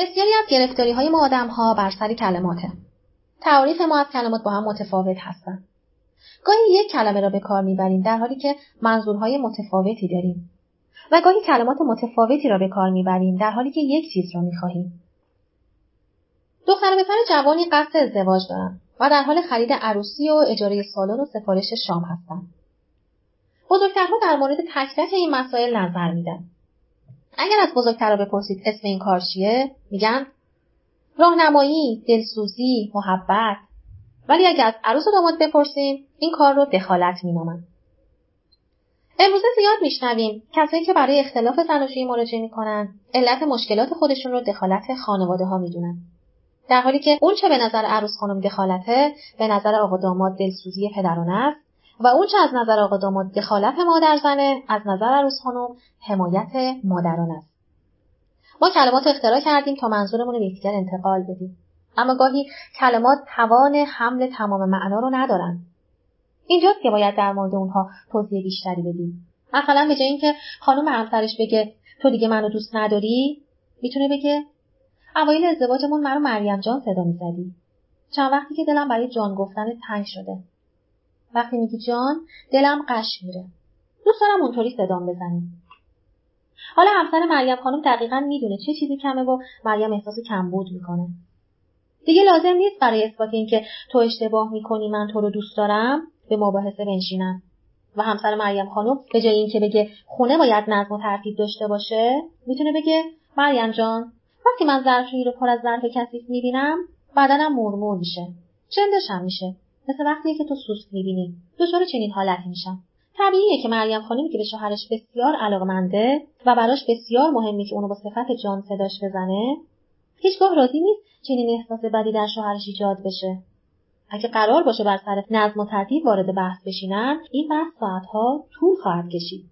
بسیاری از گرفتاری های ما آدم ها بر سر کلماته. تعاریف ما از کلمات با هم متفاوت هستند. گاهی یک کلمه را به کار می‌بریم در حالی که منظورهای متفاوتی داریم و گاهی کلمات متفاوتی را به کار می‌بریم در حالی که یک چیز را می‌خواهیم. دختر پسر جوانی قصد ازدواج دارند و در حال خرید عروسی و اجاره سالن و سفارش شام هستند. بزرگترها در مورد تک تک این مسائل نظر میدن. اگر از بزرگترها بپرسید اسم این کار چیه میگن راهنمایی دلسوزی محبت. ولی اگر از عروس و داماد بپرسیم این کار رو دخالت مینامند امروزه زیاد میشنویم کسایی که برای اختلاف زناشویی مراجعه می‌کنن علت مشکلات خودشون رو دخالت خانواده ها می‌دونن. در حالی که اون چه به نظر عروس خانم دخالته به نظر آقا داماد دلسوزی پدرانه است و اون چه از نظر آقا داماد دخالت مادر زنه از نظر عروس خانم حمایت مادران است. ما کلمات اختراع کردیم تا منظورمون رو به یکدیگر انتقال بدیم. اما گاهی کلمات توان حمل تمام معنا رو ندارن. اینجاست که باید در مورد اونها توضیح بیشتری بدیم. مثلا به جای اینکه خانم همسرش بگه تو دیگه منو دوست نداری؟ می‌تونه بگه اوایل ازدواجمون منو مریم جان صدا می‌زدی چند وقتی که دلم برای جان گفتن تنگ شده. وقتی میگی جان دلم قش میره. دوست دارم اونطوری صدام بزنی. حالا همسر مریم خانم دقیقا می‌دونه چه چیزی کمه و مریم احساس کمبود می‌کنه. دیگه لازم نیست برای اثبات اینکه تو اشتباه می‌کنی من تو رو دوست دارم به مباحثه بنشینم. و همسر مریم خانم به جای اینکه بگه خونه باید نظم و ترتیب داشته باشه می‌تونه بگه مریم جان وقتی من ظرفشویی رو پر از ظرف کثیف می‌بینم بدنم مرمور میشه. چندشم میشه. مثل وقتی که تو سوست می‌بینی. دچار چنین حالتی میشم. طبیعیه که مریم خانمی که به شوهرش بسیار علاقمنده و براش بسیار مهمی که اونو با صفت جان صداش بزنه. هیچگاه راضی نیست چنین احساس بدی در شوهرش ایجاد بشه. اگه قرار باشه بر سر نظم و ترتیب وارد بحث بشینن این بحث ساعتها طول خواهد کشید.